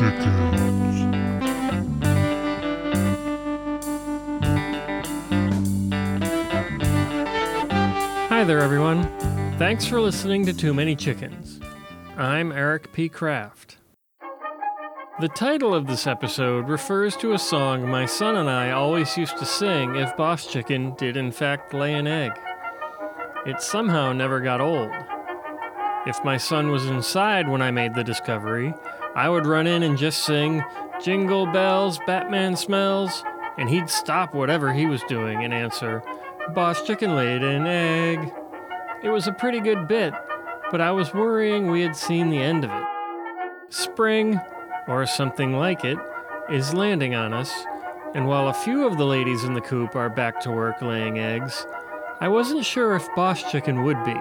chickens. Hi there, everyone. Thanks for listening to Too Many Chickens. I'm Eric P. Kraft. The title of this episode refers to a song my son and I always used to sing if Boss Chicken did in fact lay an egg. It somehow never got old. If my son was inside when I made the discovery, I would run in and just sing, Jingle bells, Batman smells, and he'd stop whatever he was doing and answer, Boss Chicken laid an egg. It was a pretty good bit, but I was worrying we had seen the end of it. Spring, or something like it, is landing on us, and while a few of the ladies in the coop are back to work laying eggs, I wasn't sure if Boss Chicken would be.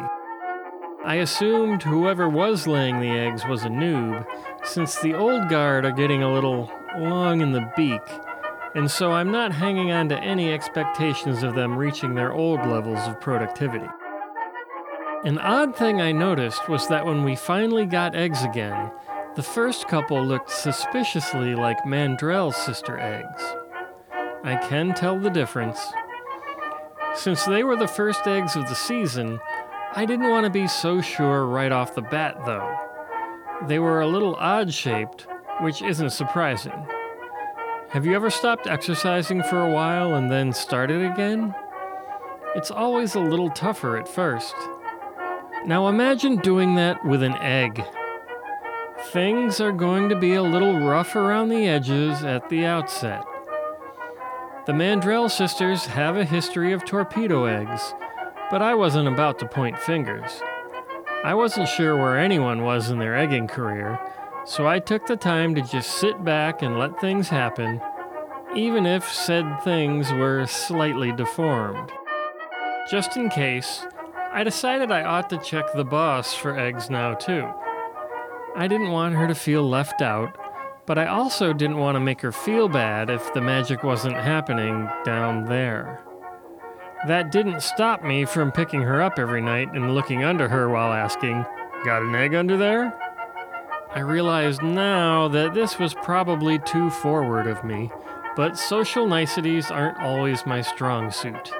I assumed whoever was laying the eggs was a noob, since the old guard are getting a little long in the beak, and so I'm not hanging on to any expectations of them reaching their old levels of productivity. An odd thing I noticed was that when we finally got eggs again, the first couple looked suspiciously like Mandrell's sister eggs. I can tell the difference. Since they were the first eggs of the season, I didn't want to be so sure right off the bat, though. They were a little odd shaped, which isn't surprising. Have you ever stopped exercising for a while and then started again? It's always a little tougher at first. Now imagine doing that with an egg. Things are going to be a little rough around the edges at the outset. The Mandrell sisters have a history of torpedo eggs, but I wasn't about to point fingers. I wasn't sure where anyone was in their egging career, so I took the time to just sit back and let things happen, even if said things were slightly deformed. Just in case, I decided I ought to check the boss for eggs now, too. I didn't want her to feel left out, but I also didn't want to make her feel bad if the magic wasn't happening down there. That didn't stop me from picking her up every night and looking under her while asking, Got an egg under there? I realized now that this was probably too forward of me, but social niceties aren't always my strong suit.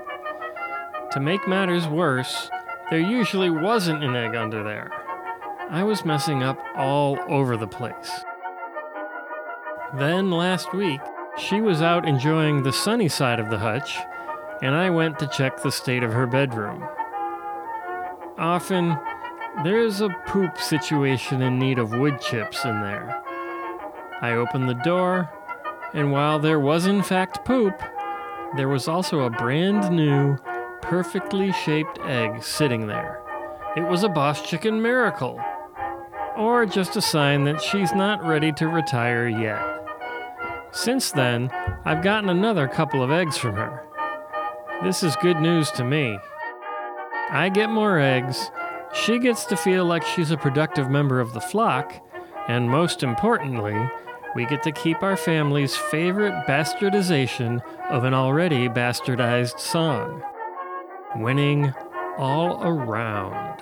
To make matters worse, there usually wasn't an egg under there. I was messing up all over the place. Then last week, she was out enjoying the sunny side of the hutch and I went to check the state of her bedroom. Often, there's a poop situation in need of wood chips in there. I opened the door, and while there was in fact poop, there was also a brand new, perfectly shaped egg sitting there. It was a boss chicken miracle. Or just a sign that she's not ready to retire yet. Since then, I've gotten another couple of eggs from her. This is good news to me. I get more eggs, she gets to feel like she's a productive member of the flock, and most importantly, we get to keep our family's favorite bastardization of an already bastardized song winning all around.